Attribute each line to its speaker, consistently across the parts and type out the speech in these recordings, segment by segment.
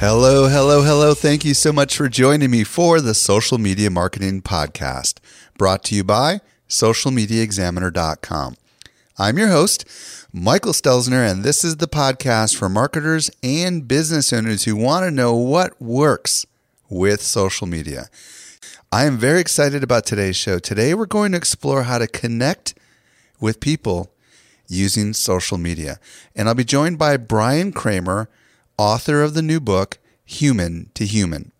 Speaker 1: Hello, hello, hello. Thank you so much for joining me for the Social Media Marketing Podcast, brought to you by socialmediaexaminer.com. I'm your host, Michael Stelzner, and this is the podcast for marketers and business owners who want to know what works with social media. I am very excited about today's show. Today, we're going to explore how to connect with people using social media. And I'll be joined by Bryan Kramer, author of the new book, Human to Human.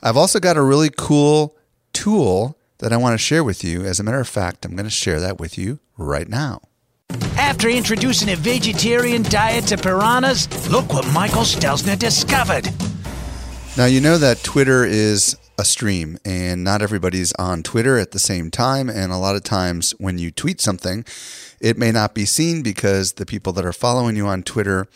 Speaker 1: I've also got a really cool tool that I want to share with you. As a matter of fact, I'm going to share that with you right now.
Speaker 2: After introducing a vegetarian diet to piranhas, look what Michael Stelzner discovered.
Speaker 1: Now, you know that Twitter is a stream and not everybody's on Twitter at the same time. And a lot of times when you tweet something, it may not be seen because the people that are following you on Twitter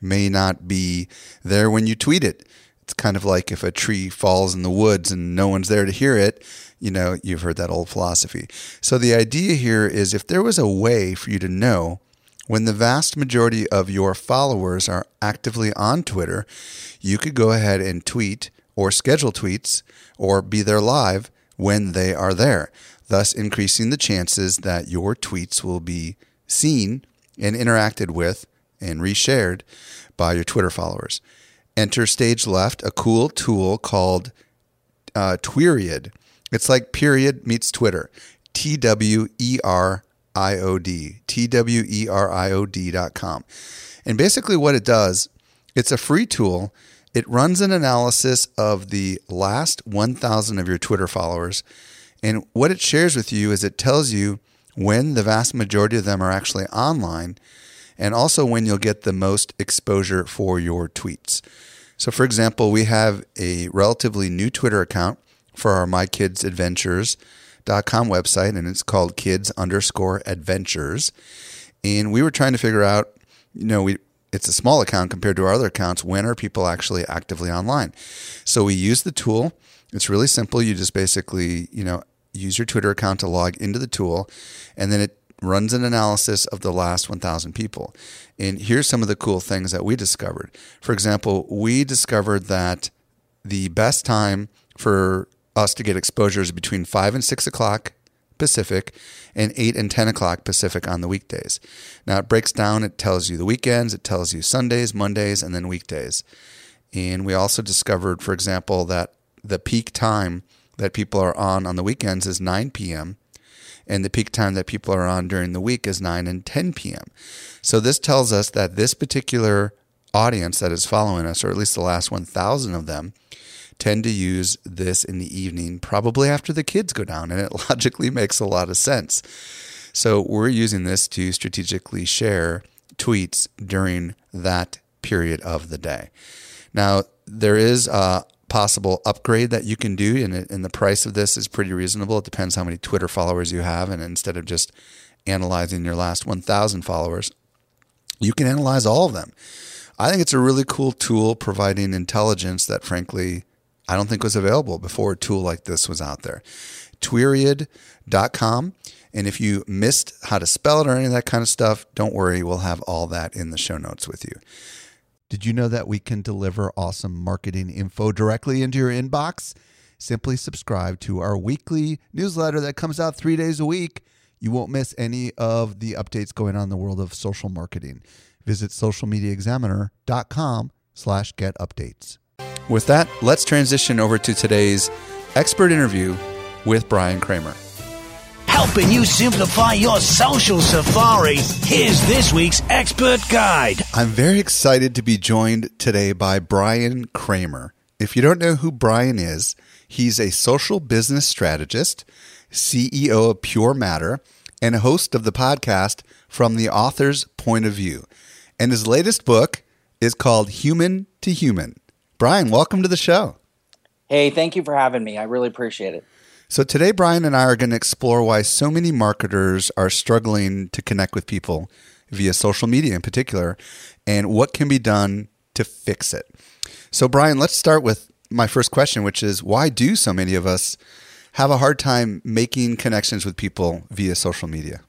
Speaker 1: may not be there when you tweet it. It's kind of like if a tree falls in the woods and no one's there to hear it, you know, you've heard that old philosophy. So the idea here is if there was a way for you to know when the vast majority of your followers are actively on Twitter, you could go ahead and tweet or schedule tweets or be there live when they are there, thus increasing the chances that your tweets will be seen and interacted with and reshared by your Twitter followers. Enter stage left, a cool tool called uh, Tweriod. It's like period meets Twitter. T W E R I O D. T W E R I O D dot com. And basically, what it does, it's a free tool it runs an analysis of the last 1,000 of your Twitter followers. And what it shares with you is it tells you when the vast majority of them are actually online and also when you'll get the most exposure for your tweets. So, for example, we have a relatively new Twitter account for our My Kids website, and it's called kids underscore adventures. And we were trying to figure out, you know, we, it's a small account compared to our other accounts. When are people actually actively online? So we use the tool. It's really simple. You just basically, you know, use your Twitter account to log into the tool, and then it runs an analysis of the last 1,000 people. And here's some of the cool things that we discovered. For example, we discovered that the best time for us to get exposure is between 5 and 6 o'clock Pacific and 8 and 10 o'clock Pacific on the weekdays. Now it breaks down, it tells you the weekends, it tells you Sundays, Mondays, and then weekdays. And we also discovered, for example, that the peak time that people are on on the weekends is 9 p.m. And the peak time that people are on during the week is 9 and 10 p.m. So this tells us that this particular audience that is following us, or at least the last 1,000 of them, tend to use this in the evening, probably after the kids go down, and it logically makes a lot of sense. So we're using this to strategically share tweets during that period of the day. Now, there is a possible upgrade that you can do, and, it, and the price of this is pretty reasonable. It depends how many Twitter followers you have, and instead of just analyzing your last 1,000 followers, you can analyze all of them. I think it's a really cool tool providing intelligence that, frankly, I don't think was available before a tool like this was out there. Tweriod.com. And if you missed how to spell it or any of that kind of stuff, don't worry, we'll have all that in the show notes with you. Did you know that we can deliver awesome marketing info directly into your inbox? Simply subscribe to our weekly newsletter that comes out three days a week. You won't miss any of the updates going on in the world of social marketing. Visit socialmediaexaminer.com slash get updates. With that, let's transition over to today's expert interview with Bryan Kramer.
Speaker 2: Helping you simplify your social safari. Here's this week's expert guide.
Speaker 1: I'm very excited to be joined today by Bryan Kramer. If you don't know who Bryan is, he's a social business strategist, CEO of PureMatter, and host of the podcast From the Author's Point of View. And his latest book is called Human to Human. Bryan, welcome to the show.
Speaker 3: Hey, thank you for having me. I really appreciate it.
Speaker 1: So, today, Bryan and I are going to explore why so many marketers are struggling to connect with people via social media in particular and what can be done to fix it. So, Bryan, let's start with my first question, which is why do so many of us have a hard time making connections with people via social media?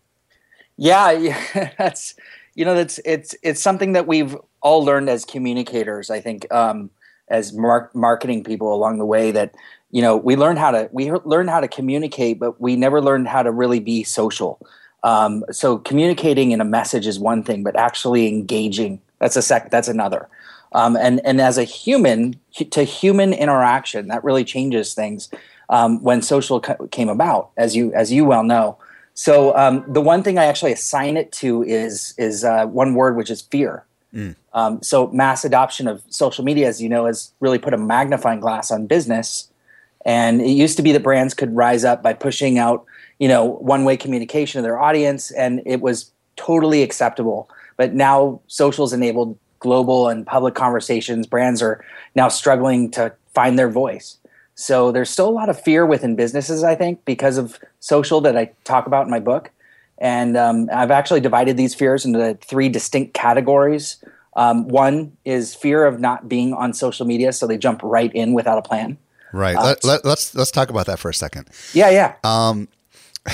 Speaker 3: Yeah, that's you know that's it's it's something that we've all learned as communicators. I think um, as mar- marketing people along the way that you know we learn how to we learn how to communicate but we never learned how to really be social um, so communicating in a message is one thing but actually engaging that's a sec that's another um, and and as a human to human interaction that really changes things um, when social co- came about as you as you well know so um, the one thing i actually assign it to is is uh, one word which is fear mm. Um, so mass adoption of social media, as you know, has really put a magnifying glass on business. And it used to be that brands could rise up by pushing out, you know, one-way communication to their audience, and it was totally acceptable. But now social's enabled global and public conversations. Brands are now struggling to find their voice. So there's still a lot of fear within businesses, I think, because of social that I talk about in my book. And um, I've actually divided these fears into three distinct categories. Um, one is fear of not being on social media, so they jump right in without a plan.
Speaker 1: Right. Uh, let, us let's, let's talk about that for a second.
Speaker 3: Yeah, yeah.
Speaker 1: Um,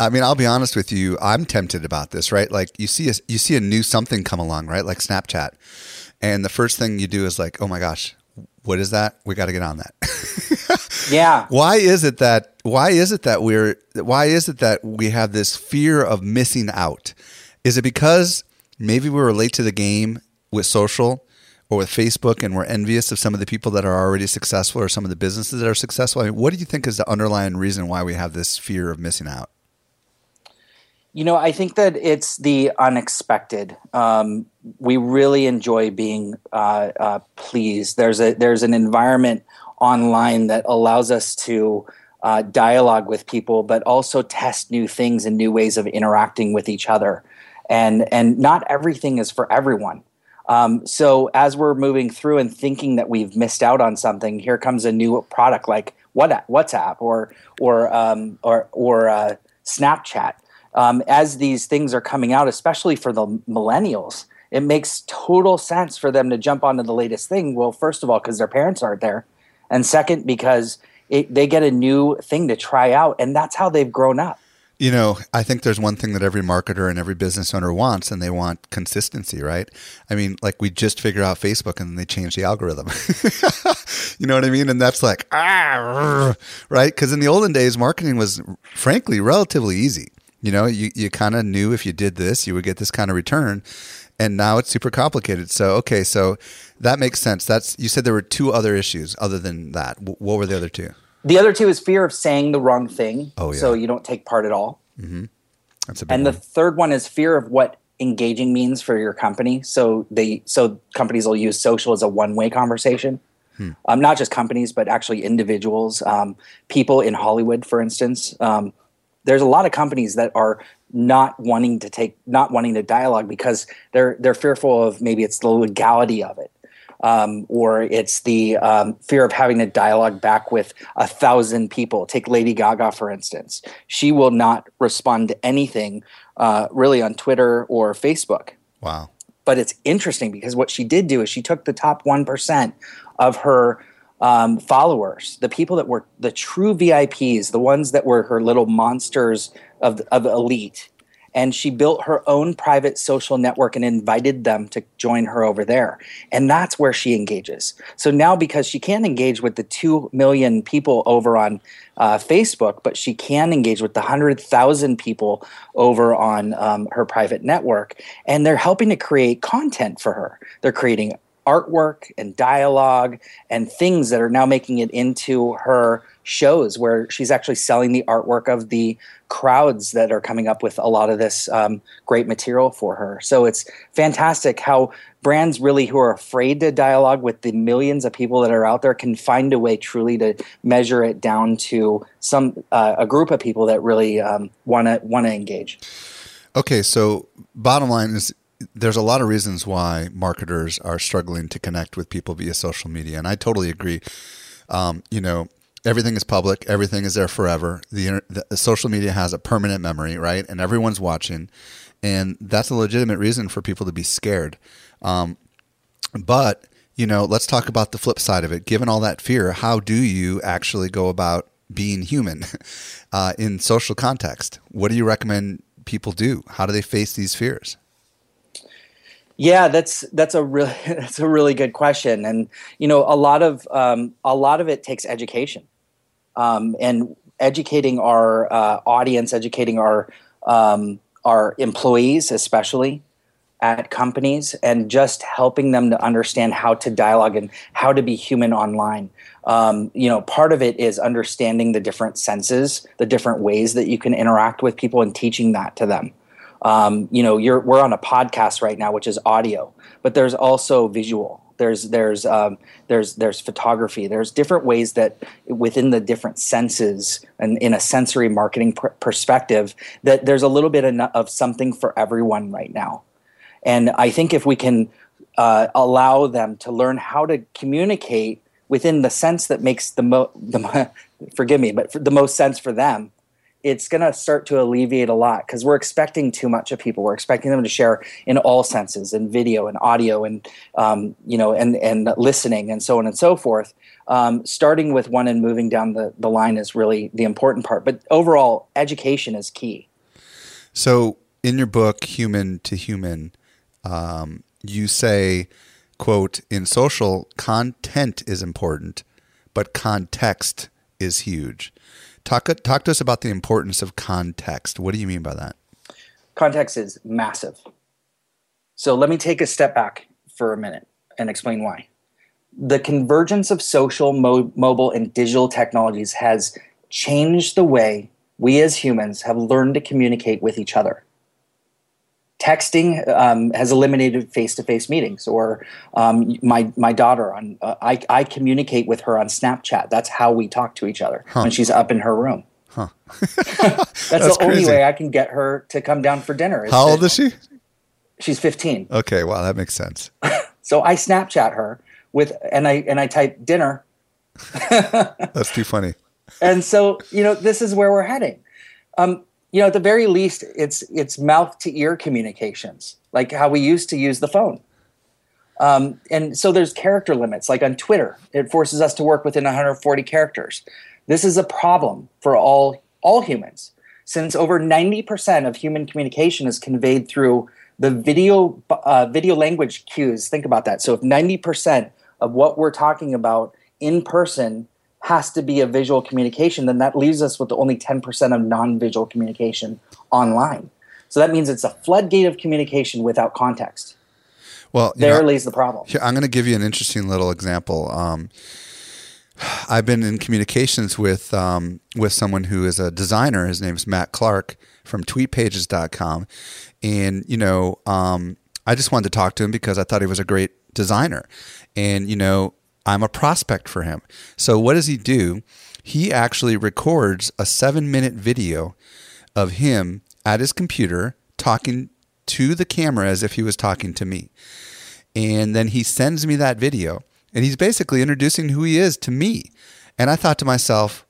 Speaker 1: I mean, I'll be honest with you. I'm tempted about this, right? Like you see, a, you see a new something come along, right? Like Snapchat, and the first thing you do is like, oh my gosh, what is that? We got to get on that.
Speaker 3: yeah.
Speaker 1: Why is it that? Why is it that we're? Why is it that we have this fear of missing out? Is it because maybe we were late to the game with social or with Facebook and we're envious of some of the people that are already successful or some of the businesses that are successful? I mean, what do you think is the underlying reason why we have this fear of missing out?
Speaker 3: You know, I think that it's the unexpected. Um, we really enjoy being uh, uh, pleased. There's a there's an environment online that allows us to uh, dialogue with people, but also test new things and new ways of interacting with each other and and not everything is for everyone. Um, so as we're moving through and thinking that we've missed out on something, here comes a new product like what WhatsApp or or um, or or uh, Snapchat. Um, as these things are coming out, especially for the millennials, it makes total sense for them to jump onto the latest thing. Well, first of all, because their parents aren't there, and second, because it, they get a new thing to try out, and that's how they've grown up.
Speaker 1: You know, I think there's one thing that every marketer and every business owner wants, and they want consistency, right? I mean, like we just figured out Facebook and they changed the algorithm. you know what I mean? And that's like, ah, right? Because in the olden days, marketing was frankly relatively easy. You know, you, you kind of knew if you did this, you would get this kind of return. And now it's super complicated. So, okay, so that makes sense. That's you said there were two other issues other than that. What were the other two?
Speaker 3: The other two is fear of saying the wrong thing.
Speaker 1: Oh, yeah.
Speaker 3: So you don't take part at all.
Speaker 1: Mm-hmm. That's a
Speaker 3: and
Speaker 1: one.
Speaker 3: the third one is fear of what engaging means for your company. So they so companies will use social as a one way conversation. Hmm. Um, not just companies, but actually individuals, um, people in Hollywood, for instance. Um, there's a lot of companies that are not wanting to take, not wanting to dialogue because they're they're fearful of maybe it's the legality of it um, or it's the um, fear of having to dialogue back with a thousand people. Take Lady Gaga, for instance. She will not respond to anything uh, really on Twitter or Facebook.
Speaker 1: Wow.
Speaker 3: But it's interesting because what she did do is she took the top 1% of her um, followers, the people that were the true VIPs, the ones that were her little monsters of, of elite, and she built her own private social network and invited them to join her over there. And that's where she engages. So now, because she can't engage with the 2 million people over on uh, Facebook, but she can engage with the 100,000 people over on um, her private network, and they're helping to create content for her. They're creating artwork and dialogue and things that are now making it into her shows where she's actually selling the artwork of the crowds that are coming up with a lot of this um, great material for her. So it's fantastic how brands really who are afraid to dialogue with the millions of people that are out there can find a way truly to measure it down to some uh, a group of people that really want to want to engage.
Speaker 1: Okay, so bottom line is there's a lot of reasons why marketers are struggling to connect with people via social media, and I totally agree. Um, you know, everything is public, everything is there forever. The, the, social media has a permanent memory, right? And everyone's watching, and that's a legitimate reason for people to be scared. Um, but you know, let's talk about the flip side of it. Given all that fear, how do you actually go about being human uh, in social context? What do you recommend people do? How do they face these fears?
Speaker 3: Yeah, that's that's a really that's a really good question, and you know a lot of um, a lot of it takes education um, and educating our uh, audience, educating our um, our employees, especially at companies, and just helping them to understand how to dialogue and how to be human online. Um, you know, part of it is understanding the different senses, the different ways that you can interact with people, and teaching that to them. Um, you know, we're on a podcast right now, which is audio, but there's also visual there's there's um, there's there's photography. There's different ways that within the different senses and in a sensory marketing pr- perspective that there's a little bit of, something for everyone right now. And i think if we can uh, allow them to learn how to communicate within the sense that makes the most the forgive me but the most sense for them it's going to start to alleviate a lot because we're expecting too much of people. We're expecting them to share in all senses, in video and audio, and um, you know, and and listening, and so on and so forth. Um, starting with one and moving down the, the line is really the important part. But overall, education is key.
Speaker 1: So, in your book, Human to Human, um, you say, "quote In social, content is important, but context is huge." Talk talk to us about the importance of context. What do you mean by that?
Speaker 3: Context is massive. So let me take a step back for a minute and explain why. The convergence of social, mo- mobile, and digital technologies has changed the way we as humans have learned to communicate with each other texting um, has eliminated face-to-face meetings or um, my, my daughter on uh, I, I communicate with her on snapchat. That's how we talk to each other huh. when she's up in her room. Huh. that's, that's, the crazy. only way i can get her to come down for dinner
Speaker 1: how old is she?
Speaker 3: She's 15
Speaker 1: okay wow that makes sense.
Speaker 3: So i snapchat her with and i and i type dinner.
Speaker 1: That's too funny.
Speaker 3: And so you know this is where we're heading. Um, you know, at the very least, it's it's mouth to ear communications, like how we used to use the phone. Um, and so there's character limits, like on Twitter, it forces us to work within 140 characters. This is a problem for all all humans, since over 90% of human communication is conveyed through the video uh, video language cues. Think about that. So if 90% of what we're talking about in person has to be a visual communication, then that leaves us with only 10% of non visual communication online. So that means it's a floodgate of communication without context.
Speaker 1: Well,
Speaker 3: there know, lays the problem.
Speaker 1: Here, I'm going to give you an interesting little example. Um, I've been in communications with um, with someone who is a designer. His name is Matt Clark from TweetPages.com, and you know, um, I just wanted to talk to him because I thought he was a great designer. And you know, I'm a prospect for him. So what does he do? He actually records a seven minute video of him at his computer talking to the camera as if he was talking to me. And then he sends me that video and he's basically introducing who he is to me. And I thought to myself,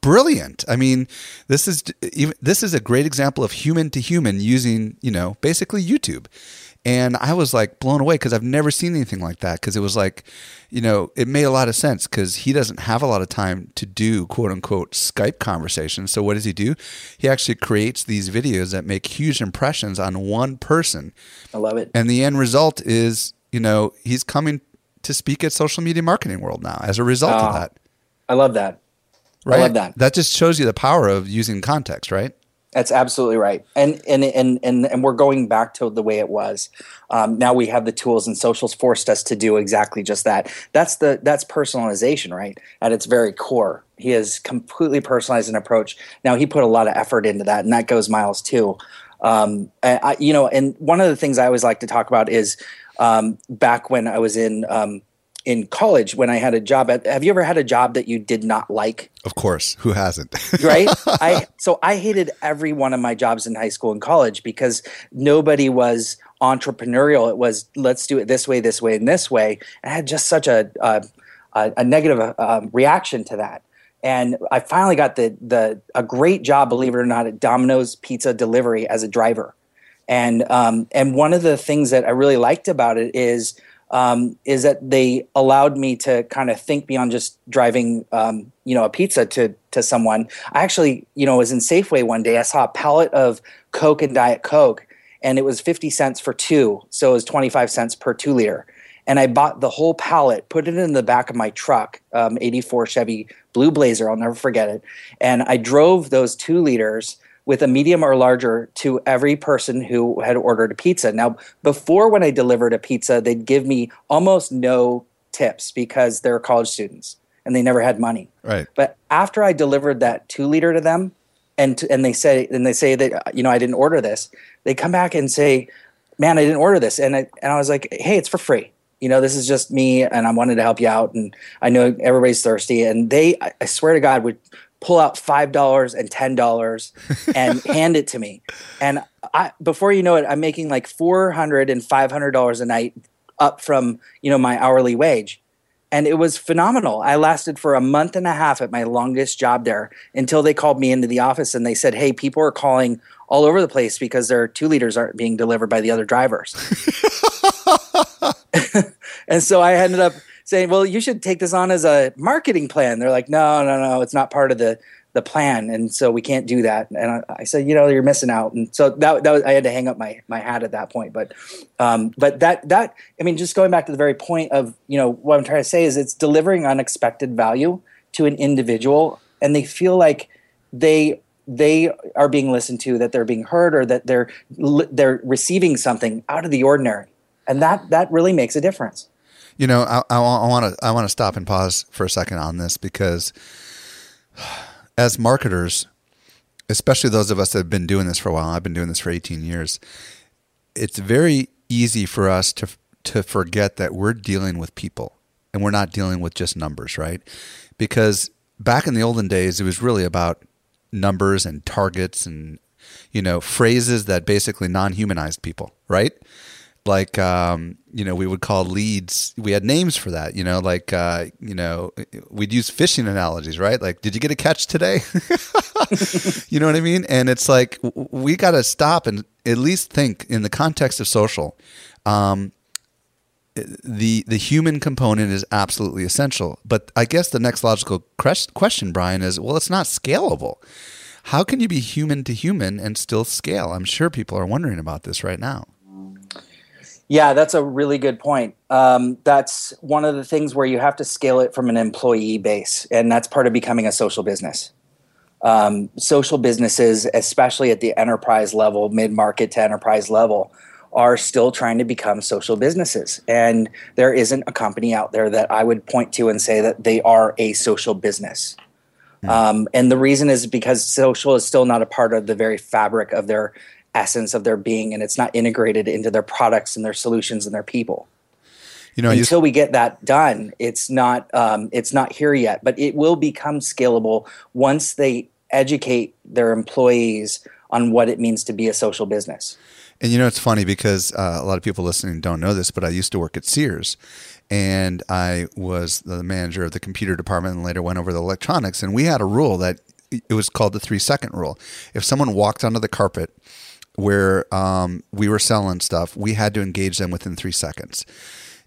Speaker 1: brilliant. I mean, this is this is a great example of human to human using, you know, basically YouTube. And I was like blown away because I've never seen anything like that. Because it was like, you know, it made a lot of sense because he doesn't have a lot of time to do quote unquote Skype conversations. So what does he do? He actually creates these videos that make huge impressions on one person.
Speaker 3: I love it.
Speaker 1: And the end result is, you know, he's coming to speak at Social Media Marketing World now as a result of ah, that.
Speaker 3: I love that. Right? I love that.
Speaker 1: That just shows you the power of using context, right?
Speaker 3: That's absolutely right, and and and and and we're going back to the way it was. Um, now we have the tools, and socials forced us to do exactly just that. That's the that's personalization, right? At its very core, he has completely personalized an approach. Now he put a lot of effort into that, and that goes miles too. Um, I, you know, and one of the things I always like to talk about is um, back when I was in um, in college when I had a job at have you ever had a job that you did not like?
Speaker 1: Of course, who hasn't?
Speaker 3: right? I so I hated every one of my jobs in high school and college because nobody was entrepreneurial. It was let's do it this way, this way, and this way. I had just such a a, a negative uh, reaction to that. And I finally got the the a great job, believe it or not, at Domino's Pizza Delivery as a driver. And um, and one of the things that I really liked about it is um, is that they allowed me to kind of think beyond just driving, um, you know, a pizza to to someone. I actually, you know, was in Safeway one day. I saw a pallet of Coke and Diet Coke, and it was fifty cents for two, so it was twenty five cents per two liter. And I bought the whole pallet, put it in the back of my truck, um, 84 Chevy Blue Blazer. I'll never forget it. And I drove those two liters with a medium or larger to every person who had ordered a pizza. Now, before when I delivered a pizza, they'd give me almost no tips because they're college students and they never had money.
Speaker 1: Right.
Speaker 3: But after I delivered that two liter to them, and and they say and they say that you know I didn't order this, they come back and say, "Man, I didn't order this," and I, and I was like, "Hey, it's for free." You know, this is just me, and I wanted to help you out, and I know everybody's thirsty. And they, I swear to God, would pull out five dollars and ten dollars and hand it to me. And i before you know it i'm making like 400 and 500 dollars a night up from you know my hourly wage. And it was phenomenal. I lasted for a month and a half at my longest job there until they called me into the office and they said hey people are calling all over the place because their two liters aren't being delivered by the other drivers. And so i ended up saying, "Well, you should take this on as a marketing plan." They're like, "No, no, no, it's not part of the the plan, and so we can't do that." And I, I said, "You know, you're missing out." And so that that was, I had to hang up my my hat at that point. But um, but that that I mean, just going back to the very point of you know what I'm trying to say is it's delivering unexpected value to an individual, and they feel like they they are being listened to, that they're being heard, or that they're they're receiving something out of the ordinary, and that that really makes a difference.
Speaker 1: You know, I, I want to I want to stop and pause for a second on this because as marketers, especially those of us that have been doing this for a while, I've been doing this for 18 years. It's very easy for us to to forget that we're dealing with people and we're not dealing with just numbers, right? Because back in the olden days, it was really about numbers and targets and you know phrases that basically non-humanized people, right? Like um, you know we would call leads we had names for that you know like uh, you know we'd use fishing analogies right? Like did you get a catch today? You know what i mean? And it's like we got to stop and at least think in the context of social um, the the human component is absolutely essential. But i guess the next logical question bryan is well it's not scalable. How can you be human to human and still scale? I'm sure people are wondering about this right now
Speaker 3: yeah, that's a really good point. Um, that's one of the things where you have to scale it from an employee base, and that's part of becoming a social business. Um, social businesses, especially at the enterprise level, mid market to enterprise level, are still trying to become social businesses. And there isn't a company out there that I would point to and say that they are a social business. Mm. Um, and the reason is because social is still not a part of the very fabric of their essence of their being and it's not integrated into their products and their solutions and their people. You know until we get that done it's not um, it's not here yet but it will become scalable once they educate their employees on what it means to be a social business.
Speaker 1: And you know it's funny because uh, a lot of people listening don't know this but i used to work at sears and i was the manager of the computer department and later went over the electronics and we had a rule that it was called the three second rule. If someone walked onto the carpet where um, we were selling stuff, we had to engage them within three seconds.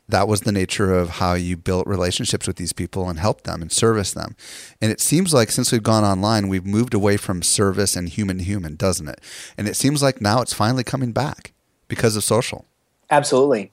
Speaker 1: That was the nature of how you built relationships with these people and helped them and service them. And it seems like since we've gone online, we've moved away from service and human to human, doesn't it? And it seems like now it's finally coming back because of social.
Speaker 3: Absolutely.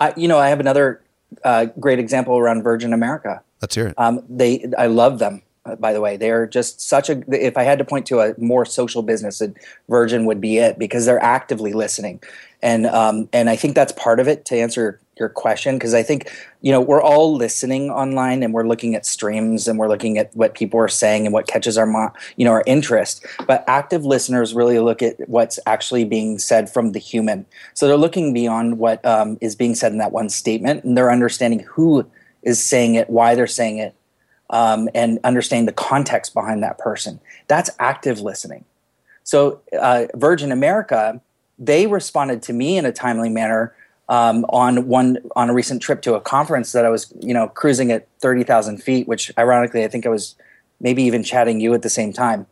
Speaker 3: I, you know, I have another uh, great example around Virgin America.
Speaker 1: Let's hear it.
Speaker 3: Um, they, I love them. Uh, by the way. They're just such a. If I had to point to a more social business, Virgin would be it because they're actively listening, and um, and I think that's part of it to answer your question because I think you know we're all listening online and we're looking at streams and we're looking at what people are saying and what catches our you know our interest. But active listeners really look at what's actually being said from the human. So they're looking beyond what um, is being said in that one statement and they're understanding who is saying it, why they're saying it, um, and understanding the context behind that person. That's active listening. So uh, Virgin America, they responded to me in a timely manner um, on one on a recent trip to a conference that I was, you know, cruising at thirty thousand feet, which ironically I think I was maybe even chatting you at the same time.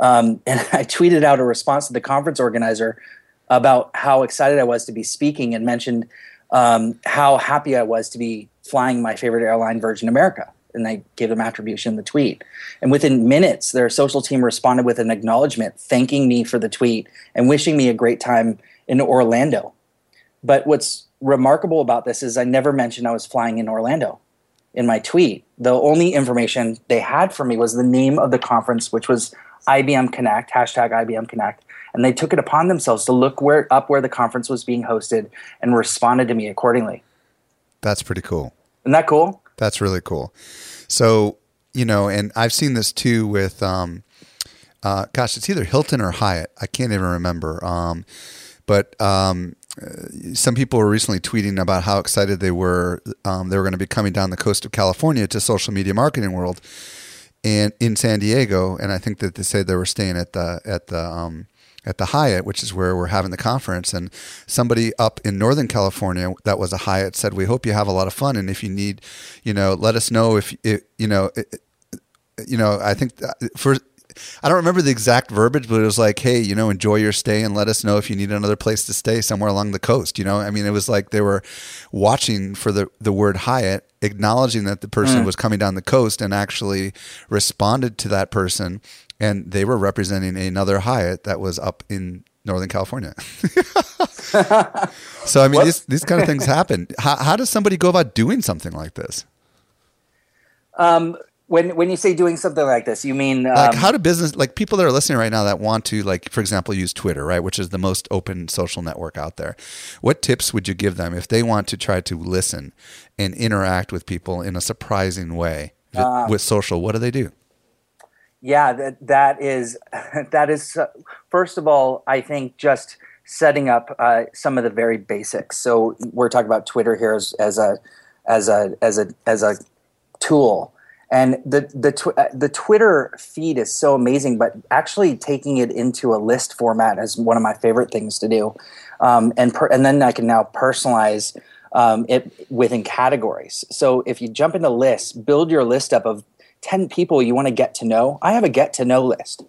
Speaker 3: Um, and I tweeted out a response to the conference organizer about how excited I was to be speaking and mentioned um, how happy I was to be flying my favorite airline, Virgin America. And I gave them attribution in the tweet. And within minutes, their social team responded with an acknowledgement, thanking me for the tweet and wishing me a great time in Orlando. But what's remarkable about this is I never mentioned I was flying in Orlando in my tweet. The only information they had for me was the name of the conference, which was IBM Connect, hashtag IBM Connect. And they took it upon themselves to look where up where the conference was being hosted and responded to me accordingly.
Speaker 1: That's pretty cool.
Speaker 3: Isn't that cool?
Speaker 1: That's really cool. So, you know, and I've seen this too with um uh gosh, it's either Hilton or Hyatt. I can't even remember. Um but um some people were recently tweeting about how excited they were. Um, they were going to be coming down the coast of California to social media marketing world, and in San Diego. And I think that they said they were staying at the at the um, at the Hyatt, which is where we're having the conference. And somebody up in Northern California that was a Hyatt said, "We hope you have a lot of fun, and if you need, you know, let us know if, if you know." It, you know, I think for I don't remember the exact verbiage, but it was like, hey, you know, enjoy your stay and let us know if you need another place to stay somewhere along the coast. You know, I mean, it was like they were watching for the, the word Hyatt, acknowledging that the person mm. was coming down the coast and actually responded to that person. And they were representing another Hyatt that was up in Northern California. so, I mean, these, these kind of things happen. How, how does somebody go about doing something like this?
Speaker 3: Um, when when you say doing something like this, you mean um,
Speaker 1: like how do business like people that are listening right now that want to like for example use Twitter, right, which is the most open social network out there. What tips would you give them if they want to try to listen and interact with people in a surprising way uh, with social? What do they do?
Speaker 3: Yeah, that that is that is first of all, I think just setting up uh, some of the very basics. So we're talking about Twitter here as, as a as a as a as a tool and the the tw- uh, the Twitter feed is so amazing, but actually taking it into a list format is one of my favorite things to do. Um, and per- and then I can now personalize um, it within categories. So if you jump into lists, build your list up of ten people you want to get to know. I have a get to know list.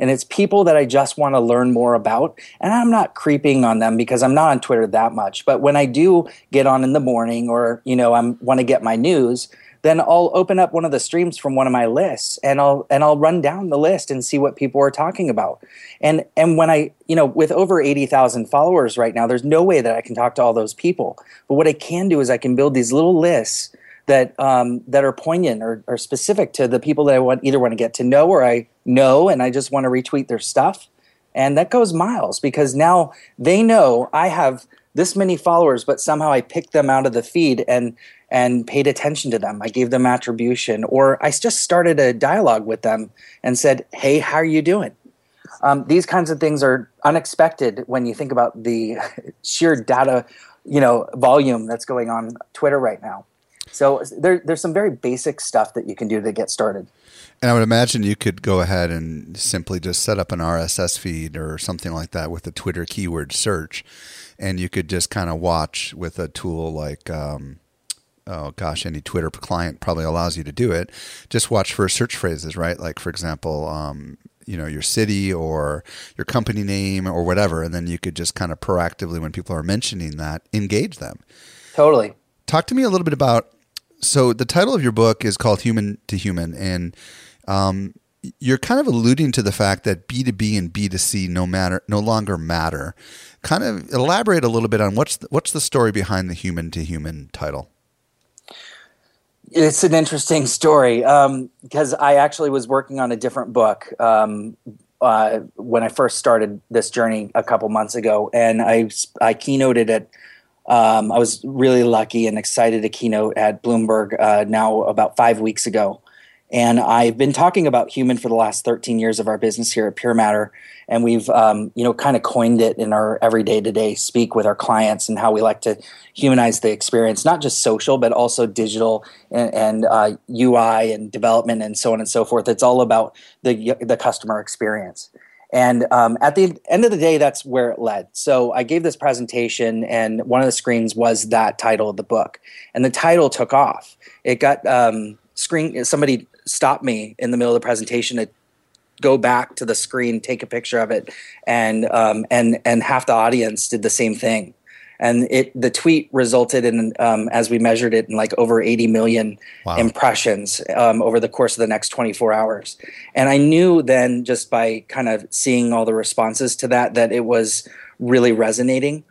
Speaker 3: And it's people that I just want to learn more about. And I'm not creeping on them because I'm not on Twitter that much. But when I do get on in the morning or, you know, I want to get my news, then I'll open up one of the streams from one of my lists and I'll and I'll run down the list and see what people are talking about. And and when I, you know, with over 80,000 followers right now, there's no way that I can talk to all those people. But what I can do is I can build these little lists that um, that are poignant or, or specific to the people that I want either want to get to know or I know and I just want to retweet their stuff. And that goes miles because now they know I have this many followers, but somehow I picked them out of the feed and and paid attention to them. I gave them attribution, or I just started a dialogue with them and said, "Hey, how are you doing?" Um, these kinds of things are unexpected when you think about the sheer data, you know, volume that's going on Twitter right now. So there, there's some very basic stuff that you can do to get started.
Speaker 1: And I would imagine you could go ahead and simply just set up an RSS feed or something like that with a Twitter keyword search, and you could just kind of watch with a tool like um, oh gosh, any Twitter client probably allows you to do it. Just watch for search phrases, right? Like for example, um, you know, your city or your company name or whatever, and then you could just kind of proactively, when people are mentioning that, engage them.
Speaker 3: Totally.
Speaker 1: Talk to me a little bit about. So the title of your book is called Human to Human, and um, you're kind of alluding to the fact that B two B and B two C no matter no longer matter. Kind of elaborate a little bit on what's the, what's the story behind the human to human title.
Speaker 3: It's an interesting story um, because I actually was working on a different book um, uh, when I first started this journey a couple months ago, and I I keynoted at. Um, I was really lucky and excited to keynote at Bloomberg uh, now about five weeks ago, and I've been talking about human for the last 13 years of our business here at PureMatter. And we've, um, you know, kind of coined it in our everyday to day speak with our clients and how we like to humanize the experience, not just social, but also digital and, and uh, UI and development and so on and so forth. It's all about the, the customer experience. And um, at the end of the day, that's where it led. So I gave this presentation, and one of the screens was that title of the book. And the title took off. It got um, screen somebody stopped me in the middle of the presentation to go back to the screen, take a picture of it, and um, and and half the audience did the same thing. And it the tweet resulted in, um, as we measured it, in like over 80 million wow. impressions um, over the course of the next 24 hours. And I knew then, just by kind of seeing all the responses to that, that it was really resonating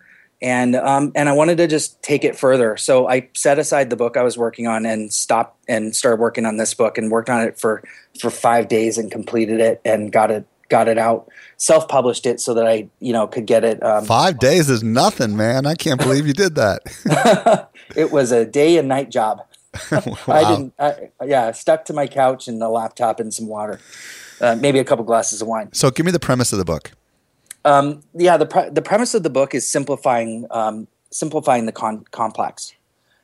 Speaker 3: and um, and I wanted to just take it further. So I set aside the book I was working on and stopped and started working on this book and worked on it for for five days and completed it and got it got it out. Self published it so that I you know could get it.
Speaker 1: Um, five days is nothing, man. I can't believe you did that.
Speaker 3: it was a day and night job. wow. I didn't. I, yeah, stuck to my couch and a laptop and some water, uh, maybe a couple glasses of wine.
Speaker 1: So, give me the premise of the book.
Speaker 3: Um, yeah, the pre- the premise of the book is simplifying um, simplifying the con- complex.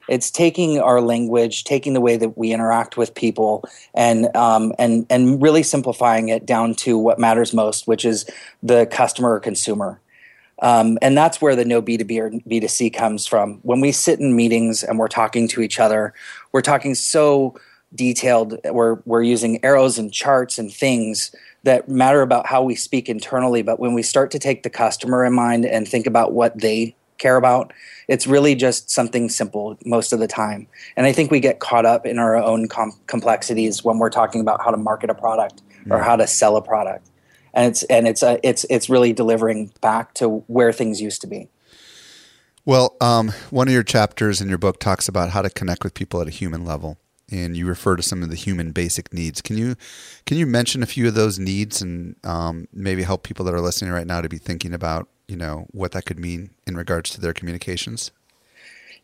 Speaker 3: It's taking our language, taking the way that we interact with people, and um, and and really simplifying it down to what matters most, which is the customer or consumer. Um, and that's where the no B2B or B2C comes from. When we sit in meetings and we're talking to each other, we're talking so detailed. We're we're using arrows and charts and things that matter about how we speak internally. But when we start to take the customer in mind and think about what they care about, it's really just something simple most of the time. And I think we get caught up in our own com- complexities when we're talking about how to market a product or how to sell a product. And it's and it's a, it's it's really delivering back to where things used to be.
Speaker 1: Well, um, one of your chapters in your book talks about how to connect with people at a human level and you refer to some of the human basic needs. Can you can you mention a few of those needs and um, maybe help people that are listening right now to be thinking about you know what that could mean in regards to their communications?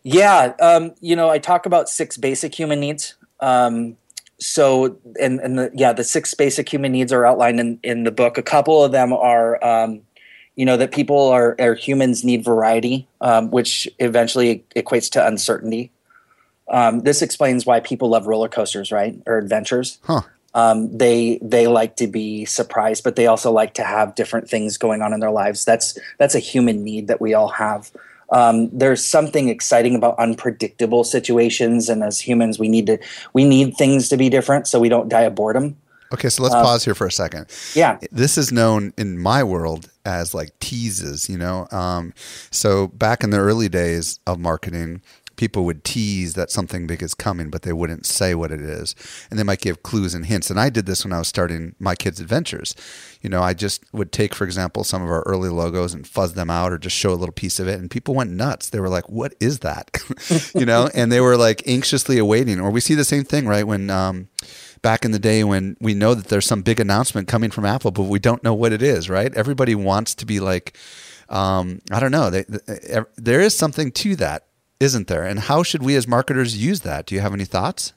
Speaker 3: Yeah, um, you know, I talk about six basic human needs. Um, so, and and the, yeah, the six basic human needs are outlined in in the book. A couple of them are. Um, you know that people are, are humans need variety, um, which eventually equates to uncertainty. Um, this explains why people love roller coasters, right, or adventures.
Speaker 1: Huh.
Speaker 3: Um, they they like to be surprised, but they also like to have different things going on in their lives. That's that's a human need that we all have. Um, there's something exciting about unpredictable situations, and as humans, we need to we need things to be different so we don't die of boredom.
Speaker 1: Okay, so let's uh, pause here for a second.
Speaker 3: Yeah,
Speaker 1: this is known in my world as like teases. You know, um, so back in the early days of marketing, people would tease that something big is coming, but they wouldn't say what it is. And they might give clues and hints. And I did this when I was starting my kids' adventures. You know, I just would take, for example, some of our early logos and fuzz them out or just show a little piece of it. And people went nuts. They were like, what is that? you know, and they were like anxiously awaiting. Or we see the same thing, right? When, um, back in the day when we know that there's some big announcement coming from Apple, but we don't know what it is, right? Everybody wants to be like, um, I don't know. They, they, there is something to that isn't there? And how should we as marketers use that? Do you have any thoughts?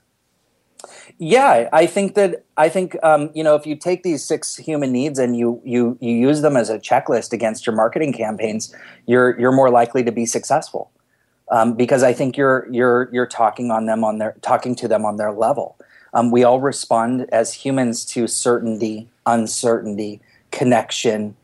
Speaker 3: Yeah, I think that I think um, you know if you take these six human needs and you you you use them as a checklist against your marketing campaigns, you're you're more likely to be successful um, because I think you're you're you're talking on them on their talking to them on their level. Um, we all respond as humans to certainty, uncertainty, connection,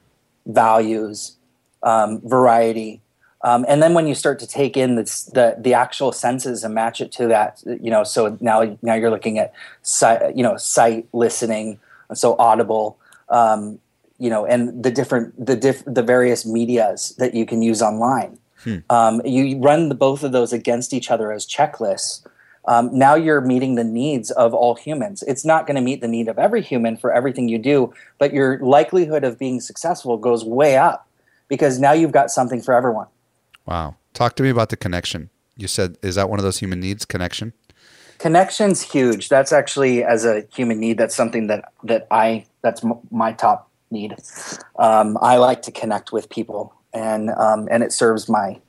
Speaker 3: values, um, variety, um, and then when you start to take in the, the, the actual senses and match it to that, you know, so now now you're looking at sight, you know, sight, listening, so audible, um, you know, and the different the diff, the various medias that you can use online. Hmm. Um, you run the, both of those against each other as checklists. Um, now you're meeting the needs of all humans. It's not going to meet the need of every human for everything you do, but your likelihood of being successful goes way up because now you've got something for everyone.
Speaker 1: Wow. Talk to me about the connection. You said, is that one of those human needs, connection?
Speaker 3: Connection's huge. That's actually as a human need. That's something that that I that's m- my top need. Um, I like to connect with people, and um, and it serves my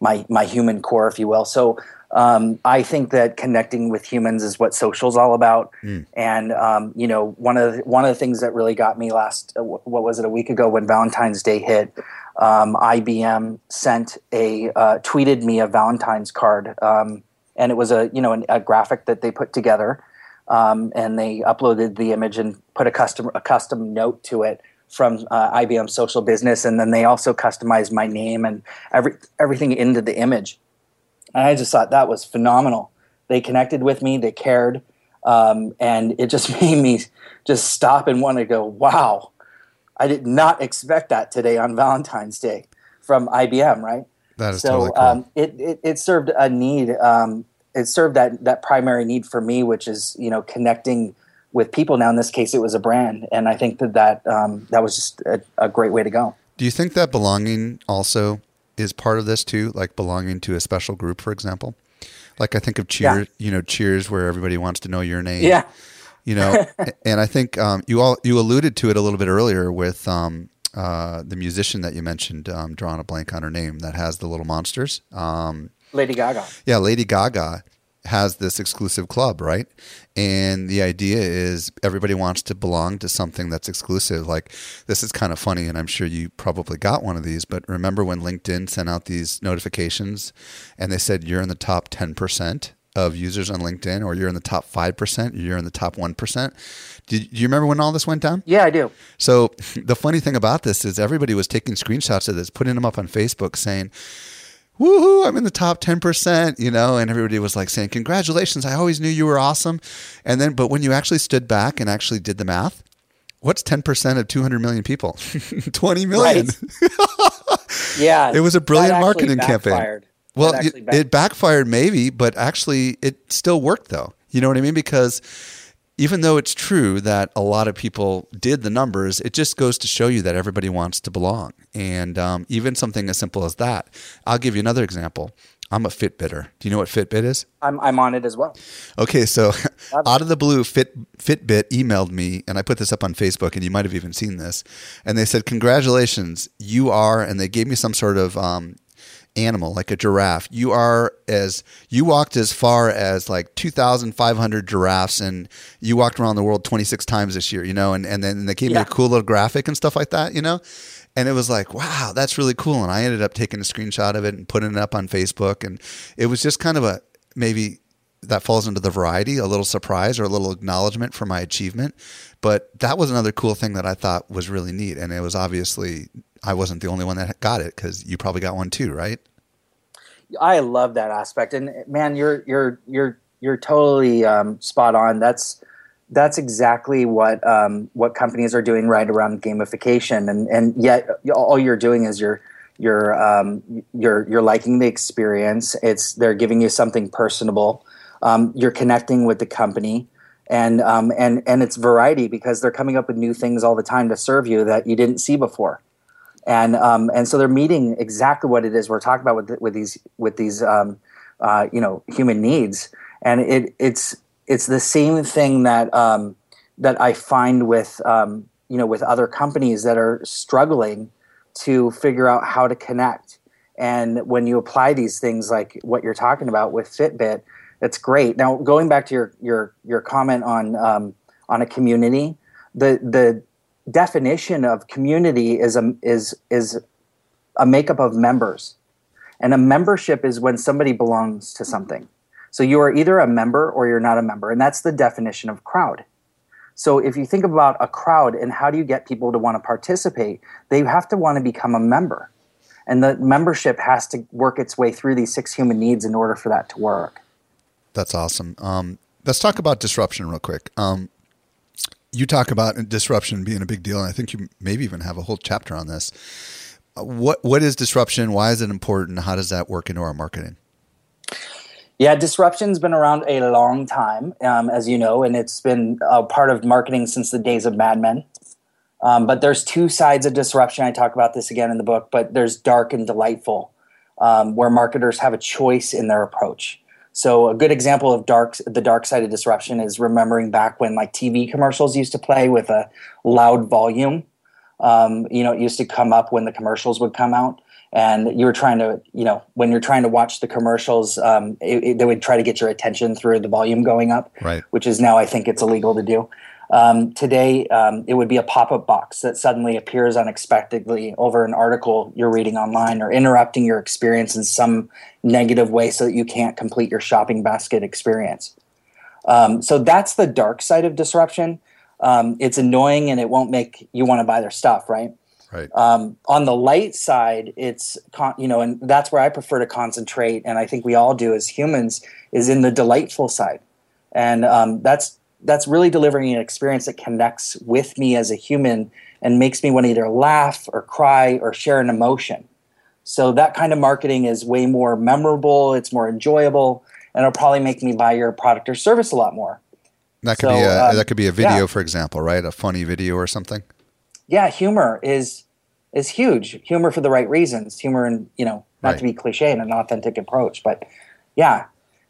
Speaker 3: my my human core, if you will. So um, I think that connecting with humans is what social's all about. Mm. And um, you know, one of the, one of the things that really got me last, uh, what was it, a week ago when Valentine's Day hit, um, IBM sent a uh, tweeted me a Valentine's card, um, and it was a you know an, a graphic that they put together, um, and they uploaded the image and put a custom a custom note to it from uh, IBM Social Business, and then they also customized my name and every everything into the image. And I just thought that was phenomenal. They connected with me, they cared, um, and it just made me just stop and want to go, wow, I did not expect that today on Valentine's Day from IBM, right?
Speaker 1: That is
Speaker 3: so
Speaker 1: totally cool.
Speaker 3: um, it, it, it served a need. Um, it served that that primary need for me, which is you know connecting with people. Now in this case, it was a brand, and I think that that um, that was just a, a great way to go.
Speaker 1: Do you think that belonging also is part of this too, like belonging to a special group, for example. Like I think of Cheers, yeah. you know, Cheers, where everybody wants to know your name.
Speaker 3: Yeah.
Speaker 1: You know, and I think um, you all you alluded to it a little bit earlier with um, uh, the musician that you mentioned, um, drawing a blank on her name, that has the little monsters. Um,
Speaker 3: Lady Gaga.
Speaker 1: Yeah, Lady Gaga has this exclusive club, right? And the idea is everybody wants to belong to something that's exclusive. Like this is kind of funny, and I'm sure you probably got one of these. But remember when LinkedIn sent out these notifications, and they said you're in the top ten percent of users on LinkedIn, or you're in the top five percent, you're in the top one percent. Do you remember when all this went down?
Speaker 3: Yeah, I do.
Speaker 1: So the funny thing about this is everybody was taking screenshots of this, putting them up on Facebook, saying woohoo, I'm in the top 10%, you know, and everybody was like saying, congratulations, I always knew you were awesome. And then, but when you actually stood back and actually did the math, what's 10% of 200 million people? 20 million.
Speaker 3: Right. yeah.
Speaker 1: It was a brilliant marketing campaign. Well, it, it backfired maybe, but actually it still worked though. You know what I mean? Because even though it's true that a lot of people did the numbers, it just goes to show you that everybody wants to belong. And um, even something as simple as that. I'll give you another example. I'm a Fitbitter. Do you know what Fitbit is?
Speaker 3: I'm, I'm on it as well.
Speaker 1: Okay, so out of the blue, Fit, Fitbit emailed me, and I put this up on Facebook, and you might have even seen this. And they said, Congratulations, you are, and they gave me some sort of um, animal, like a giraffe. You are as you walked as far as like 2,500 giraffes, and you walked around the world 26 times this year. You know, and and then they gave yeah. me a cool little graphic and stuff like that. You know. And it was like, wow, that's really cool. And I ended up taking a screenshot of it and putting it up on Facebook. And it was just kind of a maybe that falls into the variety, a little surprise or a little acknowledgement for my achievement. But that was another cool thing that I thought was really neat. And it was obviously I wasn't the only one that got it because you probably got one too, right?
Speaker 3: I love that aspect, and man, you're you're you're you're totally um, spot on. That's that's exactly what um, what companies are doing right around gamification, and and yet all you're doing is you're you're um, you're you're liking the experience. It's they're giving you something personable. Um, you're connecting with the company, and um, and and it's variety because they're coming up with new things all the time to serve you that you didn't see before and um, and so they're meeting exactly what it is we're talking about with with these with these um, uh, you know human needs, and it it's it's the same thing that um, that I find with um, you know with other companies that are struggling to figure out how to connect. And when you apply these things like what you're talking about with Fitbit, it's great. Now going back to your your your comment on um, on a community, the the definition of community is a is is a makeup of members. And a membership is when somebody belongs to something. So you are either a member or you're not a member. And that's the definition of crowd. So if you think about a crowd and how do you get people to want to participate they have to want to become a member. And the membership has to work its way through these six human needs in order for that to work.
Speaker 1: That's awesome. Um, let's talk about disruption real quick. Um, you talk about disruption being a big deal, and I think you maybe even have a whole chapter on this. Uh, what what is disruption? Why is it important? How does that work into our marketing?
Speaker 3: Yeah, disruption's been around a long time, um, as you know, and it's been a part of marketing since the days of Mad Men. Um, but there's two sides of disruption. I talk about this again in the book, but there's dark and delightful, um, where marketers have a choice in their approach. So a good example of dark the dark side of disruption is remembering back when like TV commercials used to play with a loud volume. Um, you know, it used to come up when the commercials would come out, and you were trying to, you know, when you're trying to watch the commercials, um, it, it, they would try to get your attention through the volume going up,
Speaker 1: Right.
Speaker 3: which is now I think it's illegal to do. Um, today, um, it would be a pop-up box that suddenly appears unexpectedly over an article you're reading online, or interrupting your experience in some negative way, so that you can't complete your shopping basket experience. Um, so that's the dark side of disruption. Um, it's annoying and it won't make you want to buy their stuff, right?
Speaker 1: Right.
Speaker 3: Um, on the light side, it's con- you know, and that's where I prefer to concentrate, and I think we all do as humans, is in the delightful side, and um, that's that's really delivering an experience that connects with me as a human and makes me want to either laugh or cry or share an emotion. So that kind of marketing is way more memorable. It's more enjoyable, and it'll probably make me buy your product or service a lot more.
Speaker 1: That could
Speaker 3: So,
Speaker 1: be a
Speaker 3: um,
Speaker 1: that could be a video,
Speaker 3: yeah.
Speaker 1: for example, right? A funny video or something.
Speaker 3: yeah, humor is is huge. Humor for the right reasons. Humor and you know, not
Speaker 1: Right.
Speaker 3: to be cliche and an authentic approach, but yeah,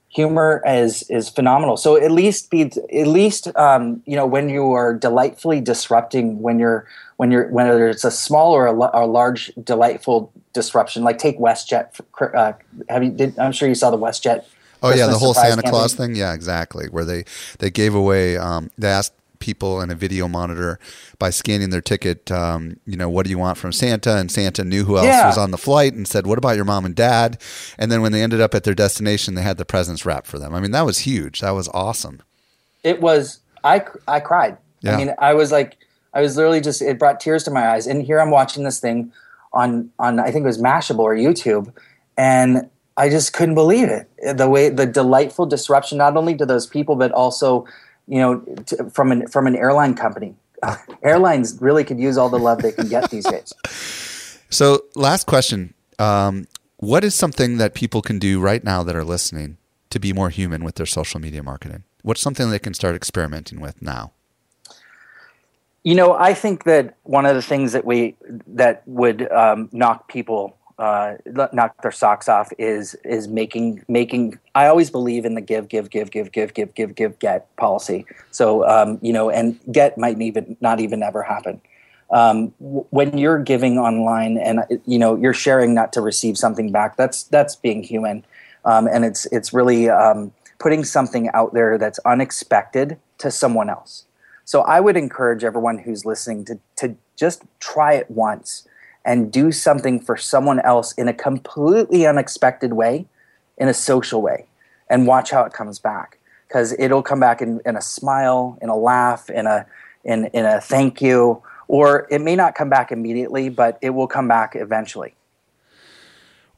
Speaker 3: humor is is phenomenal. So at least be at least um, you know when you are delightfully disrupting when you're when you're whether it's a small or a, or large delightful disruption. Like take WestJet. for- Uh, have you? Did, I'm sure you saw the WestJet.
Speaker 1: Oh yeah, the whole Santa Claus thing. Yeah, exactly. Where they they gave away. Um, they asked people and a video monitor by scanning their ticket. Um, you know, what do you want from Santa? And Santa knew who else
Speaker 3: Yeah.
Speaker 1: was on the flight and said, "What about your mom and dad?" And then when they ended up at their destination, they had the presents wrapped for them. I mean, that was huge. That was awesome.
Speaker 3: it was I I cried.
Speaker 1: Yeah.
Speaker 3: I mean, I was like I was literally just it brought tears to my eyes. And here I'm watching this thing on on I think it was Mashable or YouTube, and I just couldn't believe it. The way the delightful disruption not only to those people but also, you know, t- from an from an airline company. Airlines really could use all the love they can get these days.
Speaker 1: So, last question. Um, what is something that people can do right now that are listening to be more human with their social media marketing? What's something they can start experimenting with now?
Speaker 3: You know, I think that one of the things that we that would um, knock people uh, knock their socks off is is making making. I always believe in the give, give, give, give, give, give, give, give, get policy. So um, you know, and get might even not even ever happen. Um, when you're giving online and uh, you know you're sharing not to receive something back, that's that's being human, um, and it's it's really um, putting something out there that's unexpected to someone else. So I would encourage everyone who's listening to, to just try it once and do something for someone else in a completely unexpected way, in a social way, and watch how it comes back. Because it'll come back in, in a smile, in a laugh, in a in, in a thank you, or it may not come back immediately, but it will come back eventually.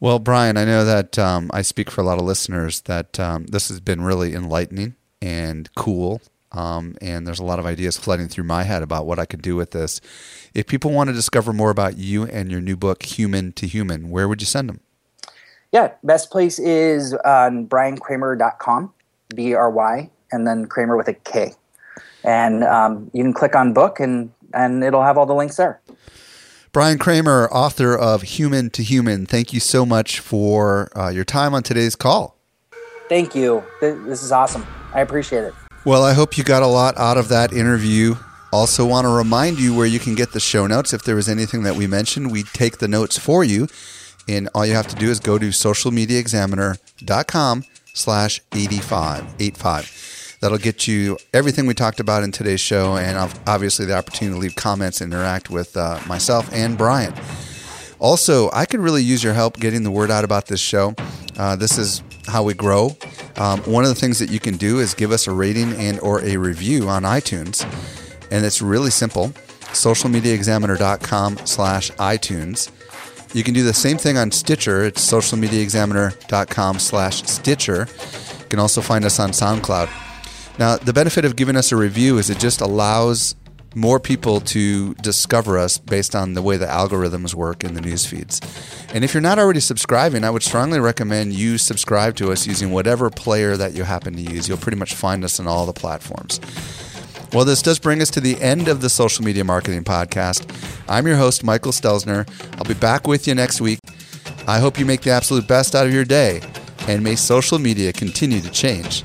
Speaker 1: Well, Bryan, I know that um, I speak for a lot of listeners that um, this has been really enlightening and cool. Um, and there's a lot of ideas flooding through my head about what I could do with this. If people want to discover more about you and your new book, Human to Human, where would you send them?
Speaker 3: Yeah, best place is on bryankramer.com, B R Y, and then Kramer with a K. And um, you can click on book and, and it'll have all the links there.
Speaker 1: Bryan Kramer, author of Human to Human, thank you so much for uh, your time on today's call.
Speaker 3: Thank you. This is awesome. I appreciate it.
Speaker 1: Well, I hope you got a lot out of that interview. Also, want to remind you where you can get the show notes. If there was anything that we mentioned, we take the notes for you. And all you have to do is go to socialmediaexaminer.com slash 85, 85. That'll get you everything we talked about in today's show and obviously the opportunity to leave comments and interact with uh, myself and Bryan. Also, I could really use your help getting the word out about this show. Uh, this is how we grow. Um, one of the things that you can do is give us a rating and or a review on iTunes, and it's really simple. Socialmediaexaminer.com slash iTunes. You can do the same thing on Stitcher. It's socialmediaexaminer.com slash Stitcher. You can also find us on SoundCloud. Now, the benefit of giving us a review is it just allows more people to discover us based on the way the algorithms work in the news feeds. And if you're not already subscribing, I would strongly recommend you subscribe to us using whatever player that you happen to use. You'll pretty much find us on all the platforms. Well, this does bring us to the end of the Social Media Marketing Podcast. I'm your host, Michael Stelzner. I'll be back with you next week. I hope you make the absolute best out of your day.
Speaker 4: And may social media continue to change